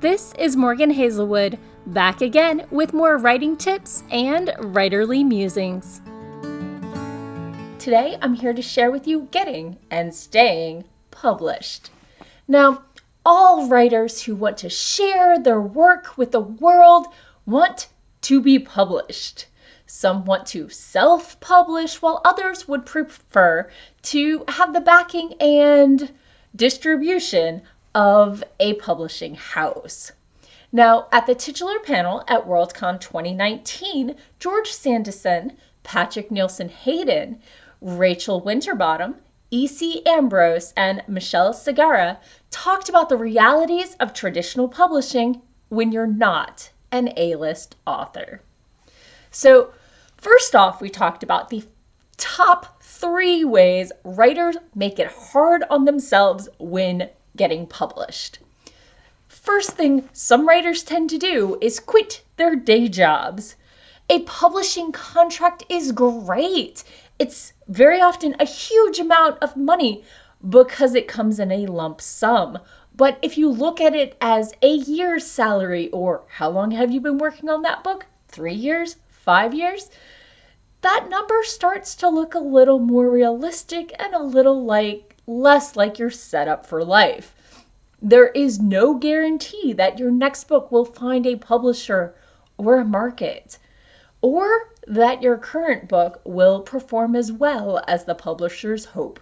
This is Morgan Hazelwood, back again with more writing tips and writerly musings. Today, I'm here to share with you getting and staying published. Now, all writers who want to share their work with the world want to be published. Some want to self publish, while others would prefer to have the backing and distribution of a publishing house. Now, at the titular panel at Worldcon 2019, George Sandison, Patrick Nielsen Hayden, Rachel Winterbottom, E.C. Ambrose, and Michelle Segarra talked about the realities of traditional publishing when you're not an A list author. So, first off, we talked about the top three ways writers make it hard on themselves when getting published. First thing some writers tend to do is quit their day jobs. A publishing contract is great. It's very often a huge amount of money because it comes in a lump sum. But if you look at it as a year's salary or how long have you been working on that book? Three years? Five years? That number starts to look a little more realistic and a little like less like you're set up for life. There is no guarantee that your next book will find a publisher or a market or that your current book will perform as well as the publishers hope.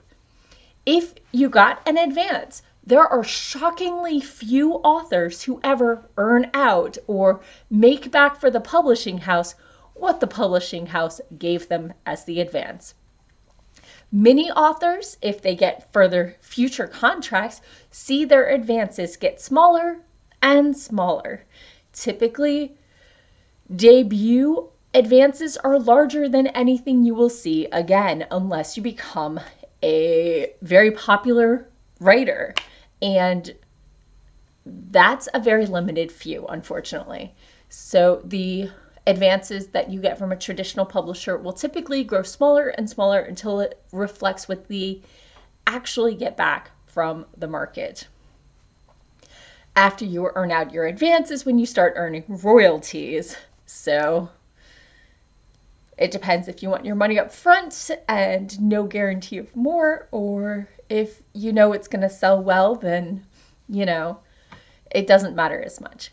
If you got an advance, there are shockingly few authors who ever earn out or make back for the publishing house what the publishing house gave them as the advance. Many authors, if they get further future contracts, see their advances get smaller and smaller. Typically, debut advances are larger than anything you will see again unless you become a very popular writer. And that's a very limited few, unfortunately. So the advances that you get from a traditional publisher will typically grow smaller and smaller until it reflects what the actually get back from the market. After you earn out your advances when you start earning royalties. So it depends if you want your money up front and no guarantee of more, or if you know it's going to sell well, then, you know, it doesn't matter as much.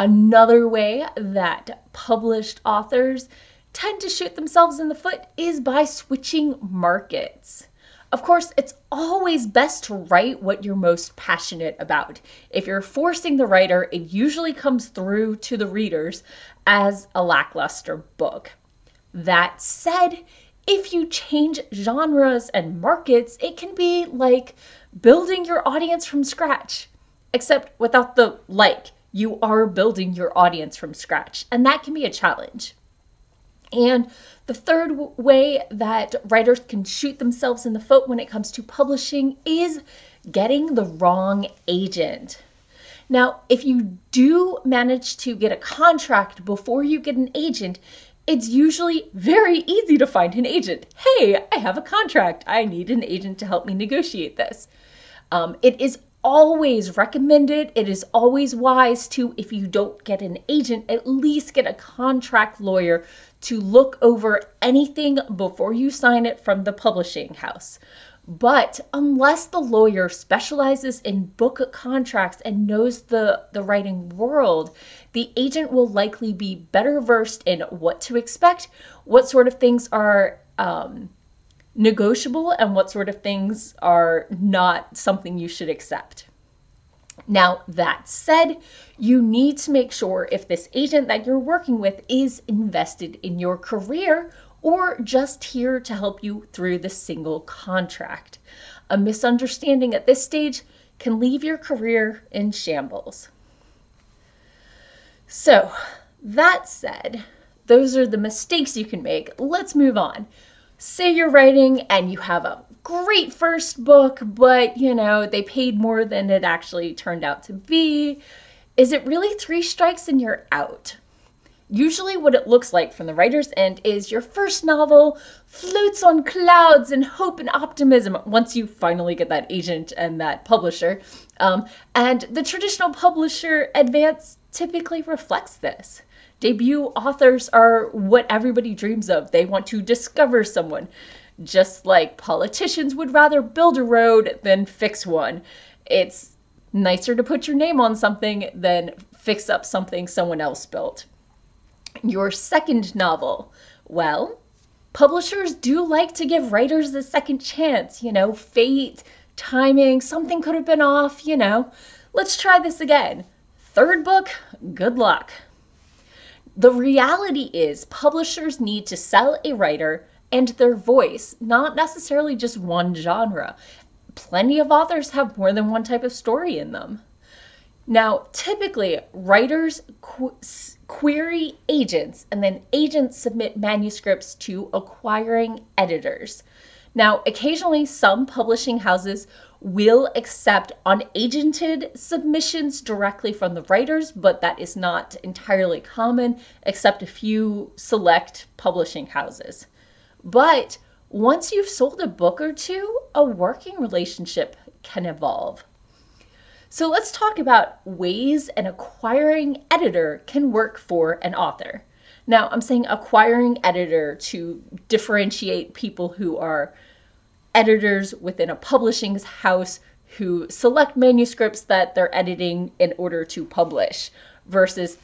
Another way that published authors tend to shoot themselves in the foot is by switching markets. Of course, it's always best to write what you're most passionate about. If you're forcing the writer, it usually comes through to the readers as a lackluster book. That said, if you change genres and markets, it can be like building your audience from scratch, except without the like. You are building your audience from scratch, and that can be a challenge. And the third way that writers can shoot themselves in the foot when it comes to publishing is getting the wrong agent. Now, if you do manage to get a contract before you get an agent, it's usually very easy to find an agent. Hey, I have a contract. I need an agent to help me negotiate this. Um, it is always recommended, it is always wise to, if you don't get an agent, at least get a contract lawyer to look over anything before you sign it from the publishing house. But unless the lawyer specializes in book contracts and knows the, the writing world, the agent will likely be better versed in what to expect, what sort of things are um, negotiable, and what sort of things are not something you should accept. Now, that said, you need to make sure if this agent that you're working with is invested in your career or just here to help you through the single contract. A misunderstanding at this stage can leave your career in shambles. So, that said, those are the mistakes you can make. Let's move on. Say you're writing and you have a great first book, but you know, they paid more than it actually turned out to be. Is it really three strikes and you're out? Usually, what it looks like from the writer's end is your first novel floats on clouds and hope and optimism once you finally get that agent and that publisher. Um, and the traditional publisher advance typically reflects this. Debut authors are what everybody dreams of. They want to discover someone, just like politicians would rather build a road than fix one. It's nicer to put your name on something than fix up something someone else built. Your second novel. Well, publishers do like to give writers a second chance. You know, fate, timing, something could have been off, you know. Let's try this again. Third book, good luck. The reality is, publishers need to sell a writer and their voice, not necessarily just one genre. Plenty of authors have more than one type of story in them. Now, typically, writers qu- query agents, and then agents submit manuscripts to acquiring editors. Now, occasionally, some publishing houses will accept unagented submissions directly from the writers, but that is not entirely common, except a few select publishing houses. But once you've sold a book or two, a working relationship can evolve. So let's talk about ways an acquiring editor can work for an author. Now, I'm saying acquiring editor to differentiate people who are editors within a publishing house who select manuscripts that they're editing in order to publish versus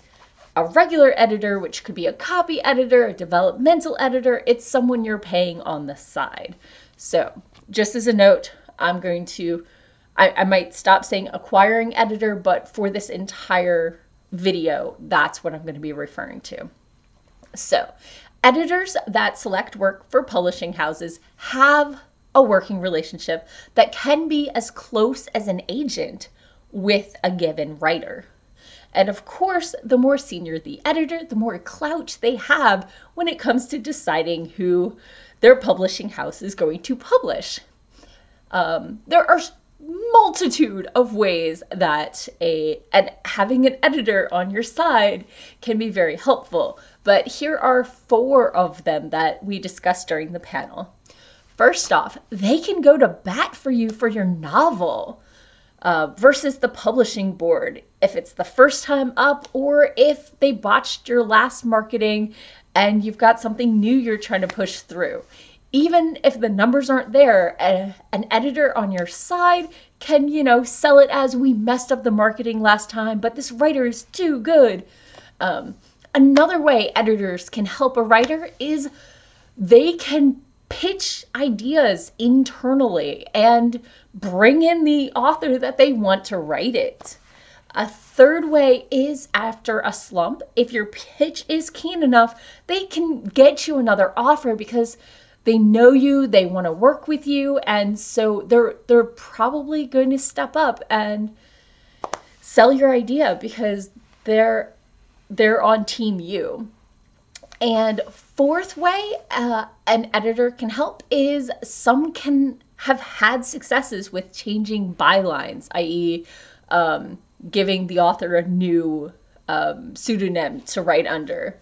a regular editor, which could be a copy editor, a developmental editor. It's someone you're paying on the side. So, just as a note, I'm going to I, I might stop saying acquiring editor, but for this entire video, that's what I'm going to be referring to. So, editors that select work for publishing houses have a working relationship that can be as close as an agent with a given writer. And of course, the more senior the editor, the more clout they have when it comes to deciding who their publishing house is going to publish. Um, there are multitude of ways that a and having an editor on your side can be very helpful. But here are four of them that we discussed during the panel. First off, they can go to bat for you for your novel. Uh, versus the publishing board if it's the first time up or if they botched your last marketing and you've got something new you're trying to push through even if the numbers aren't there, a, an editor on your side can, you know, sell it as we messed up the marketing last time, but this writer is too good. Um, another way editors can help a writer is they can pitch ideas internally and bring in the author that they want to write it. A third way is after a slump. If your pitch is keen enough, they can get you another offer because they know you, they want to work with you, and so they're they're probably going to step up and sell your idea because they're they're on team you. And fourth way uh, an editor can help is some can have had successes with changing bylines, i.e., um, giving the author a new um, pseudonym to write under.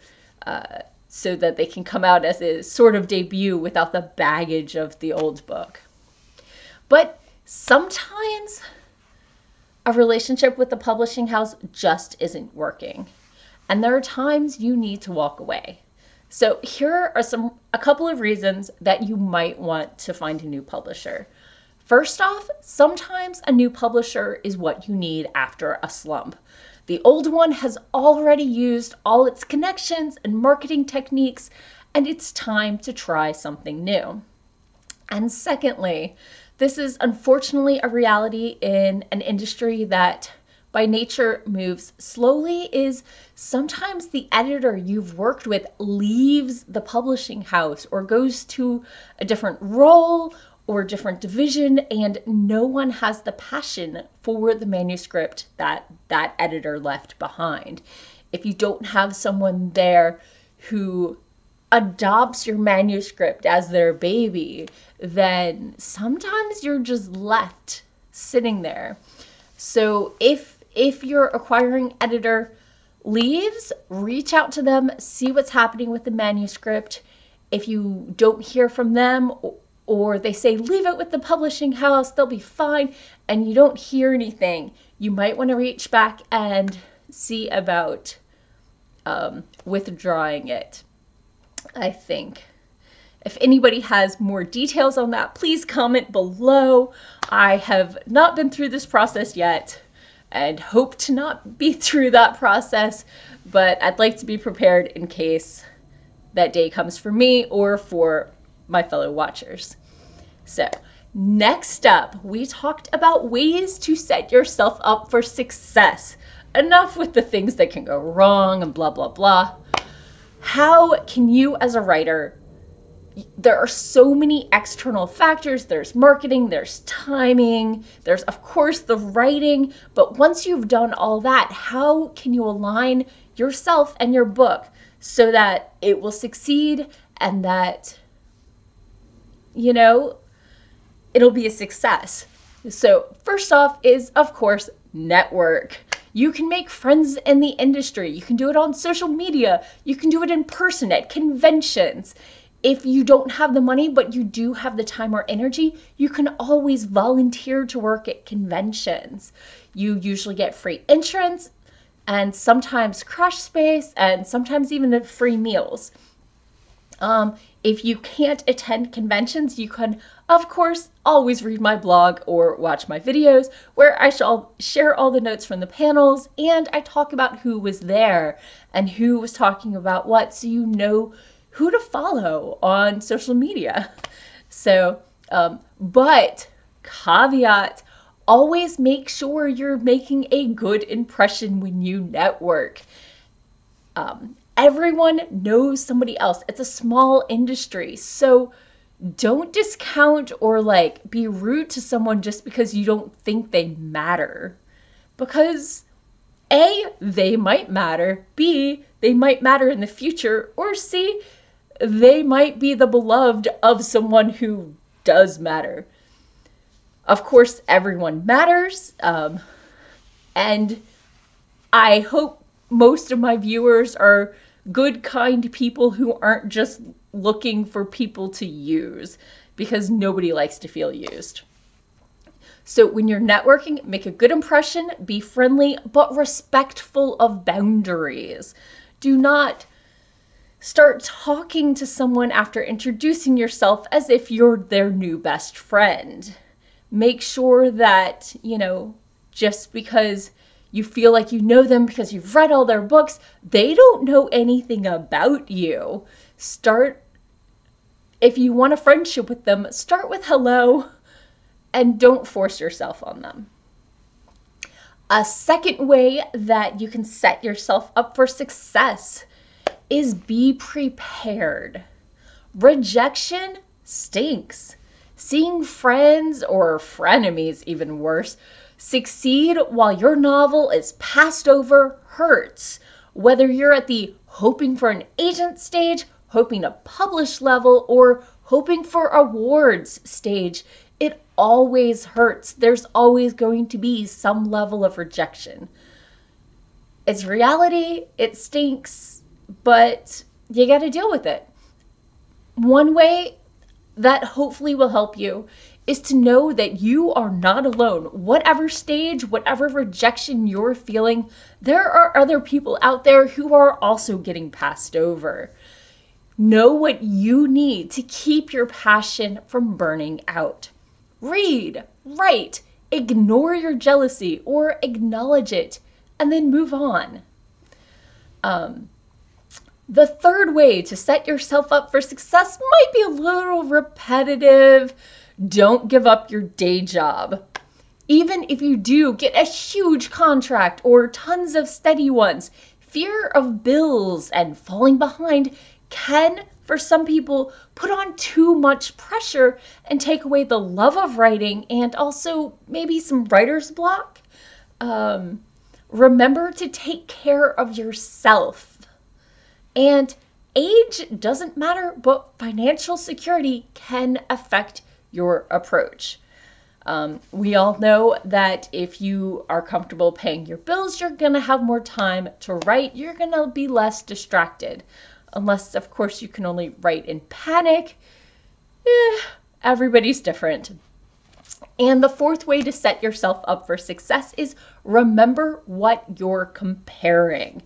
Uh, so that they can come out as a sort of debut without the baggage of the old book. But sometimes a relationship with the publishing house just isn't working. And there are times you need to walk away. So here are some a couple of reasons that you might want to find a new publisher. First off, sometimes a new publisher is what you need after a slump. The old one has already used all its connections and marketing techniques, and it's time to try something new. And secondly, this is unfortunately a reality in an industry that by nature moves slowly is sometimes the editor you've worked with leaves the publishing house or goes to a different role or different division and no one has the passion for the manuscript that that editor left behind. If you don't have someone there who adopts your manuscript as their baby then sometimes you're just left sitting there. So if if your acquiring editor leaves, reach out to them, see what's happening with the manuscript. If you don't hear from them or they say leave it with the publishing house, they'll be fine, and you don't hear anything, you might want to reach back and see about um, withdrawing it. I think. If anybody has more details on that, please comment below. I have not been through this process yet and hope to not be through that process, but I'd like to be prepared in case that day comes for me or for my fellow watchers. So, next up, we talked about ways to set yourself up for success. Enough with the things that can go wrong and blah, blah, blah. How can you, as a writer, there are so many external factors. There's marketing, there's timing, there's, of course, the writing. But once you've done all that, how can you align yourself and your book so that it will succeed and that, you know, it'll be a success? So, first off, is of course, network. You can make friends in the industry. You can do it on social media. You can do it in person at conventions if you don't have the money, but you do have the time or energy, you can always volunteer to work at conventions. You usually get free insurance and sometimes crash space and sometimes even free meals. Um, if you can't attend conventions, you can, of course, always read my blog or watch my videos where I shall share all the notes from the panels and I talk about who was there and who was talking about what so you know who to follow on social media. So, um, but caveat always make sure you're making a good impression when you network. Um, everyone knows somebody else, it's a small industry. So, don't discount or like be rude to someone just because you don't think they matter. Because A, they might matter, B, they might matter in the future, or C, they might be the beloved of someone who does matter. Of course, everyone matters. Um, and I hope most of my viewers are good, kind people who aren't just looking for people to use because nobody likes to feel used. So, when you're networking, make a good impression, be friendly, but respectful of boundaries. Do not start talking to someone after introducing yourself as if you're their new best friend. Make sure that, you know, just because you feel like you know them because you've read all their books, they don't know anything about you. Start, if you want a friendship with them, start with hello and don't force yourself on them. A second way that you can set yourself up for success is be prepared. Rejection stinks. Seeing friends or frenemies, even worse, succeed while your novel is passed over hurts. Whether you're at the hoping for an agent stage, hoping to publish level, or hoping for awards stage, it always hurts. There's always going to be some level of rejection. It's reality, it stinks, but you got to deal with it. One way that hopefully will help you is to know that you are not alone. Whatever stage, whatever rejection you're feeling, there are other people out there who are also getting passed over. Know what you need to keep your passion from burning out. Read, write, ignore your jealousy or acknowledge it, and then move on. Um, the third way to set yourself up for success might be a little repetitive. Don't give up your day job. Even if you do get a huge contract or tons of steady ones, fear of bills and falling behind can, for some people, put on too much pressure and take away the love of writing and also maybe some writer's block. Um, remember to take care of yourself and age doesn't matter, but financial security can affect your approach. Um, we all know that if you are comfortable paying your bills, you're going to have more time to write. You're going to be less distracted. Unless, of course, you can only write in panic. Eh, everybody's different. And the fourth way to set yourself up for success is remember what you're comparing.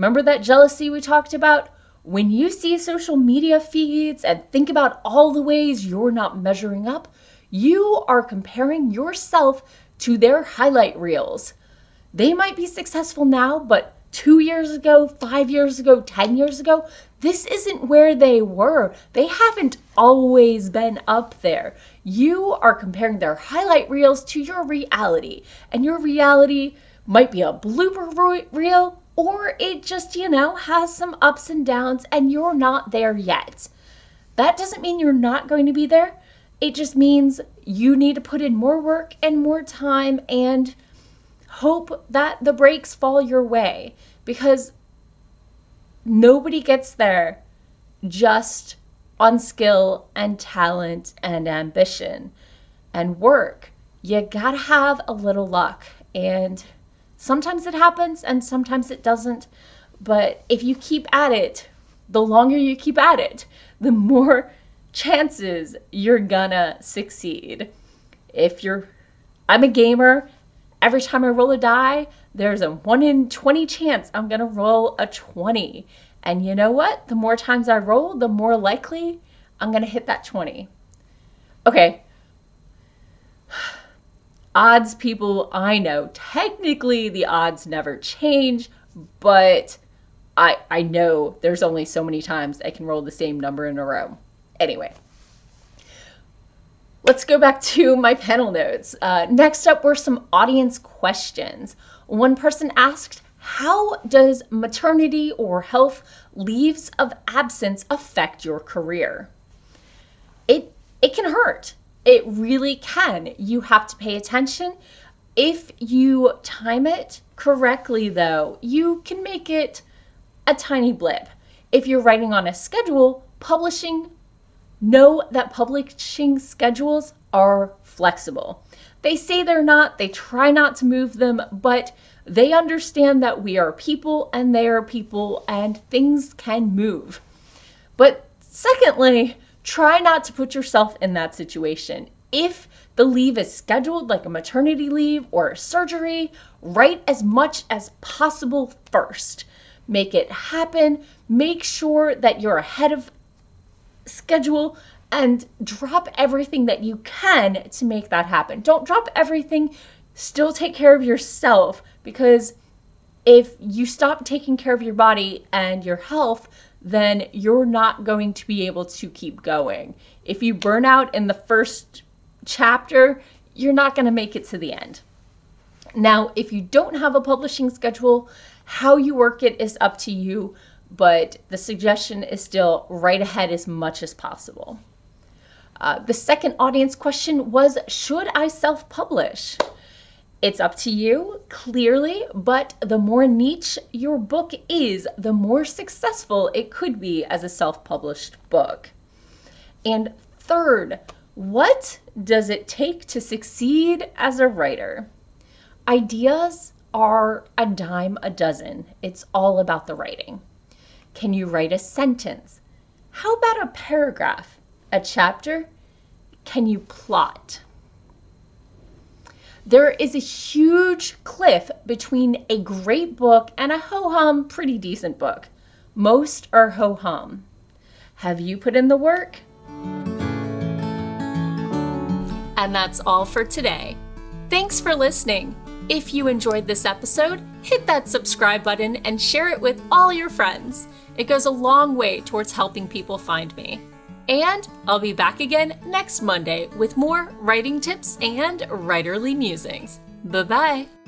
Remember that jealousy we talked about? When you see social media feeds and think about all the ways you're not measuring up, you are comparing yourself to their highlight reels. They might be successful now, but two years ago, five years ago, 10 years ago, this isn't where they were. They haven't always been up there. You are comparing their highlight reels to your reality, and your reality might be a blooper reel or it just, you know, has some ups and downs and you're not there yet. That doesn't mean you're not going to be there. It just means you need to put in more work and more time and hope that the breaks fall your way because nobody gets there just on skill and talent and ambition and work. You gotta have a little luck. And sometimes it happens and sometimes it doesn't. But if you keep at it, the longer you keep at it, the more chances you're gonna succeed. If you're, I'm a gamer, every time I roll a die, there's a 1 in 20 chance I'm gonna roll a 20. And you know what? The more times I roll, the more likely I'm gonna hit that 20. Okay. Odds people, I know. Technically, the odds never change, but I I know there's only so many times I can roll the same number in a row. Anyway, let's go back to my panel notes. Uh, next up were some audience questions. One person asked, How does maternity or health leaves of absence affect your career? It, it can hurt. It really can. You have to pay attention. If you time it correctly, though, you can make it a tiny blip. If you're writing on a schedule, publishing know that publishing schedules are flexible. They say they're not, they try not to move them, but they understand that we are people and they are people and things can move. But secondly, try not to put yourself in that situation. If the leave is scheduled like a maternity leave or a surgery, write as much as possible first. Make it happen. Make sure that you're ahead of schedule and drop everything that you can to make that happen. Don't drop everything. Still take care of yourself because if you stop taking care of your body and your health, then you're not going to be able to keep going. If you burn out in the first chapter, you're not going to make it to the end. Now, if you don't have a publishing schedule, how you work it is up to you but the suggestion is still write ahead as much as possible. Uh, the second audience question was Should I self publish? It's up to you, clearly, but the more niche your book is, the more successful it could be as a self published book. And third, what does it take to succeed as a writer? Ideas are a dime a dozen, it's all about the writing. Can you write a sentence? How about a paragraph? A chapter? Can you plot? There is a huge cliff between a great book and a ho hum, pretty decent book. Most are ho hum. Have you put in the work? And that's all for today. Thanks for listening. If you enjoyed this episode, hit that subscribe button and share it with all your friends. It goes a long way towards helping people find me. And I'll be back again next Monday with more writing tips and writerly musings. Bye bye.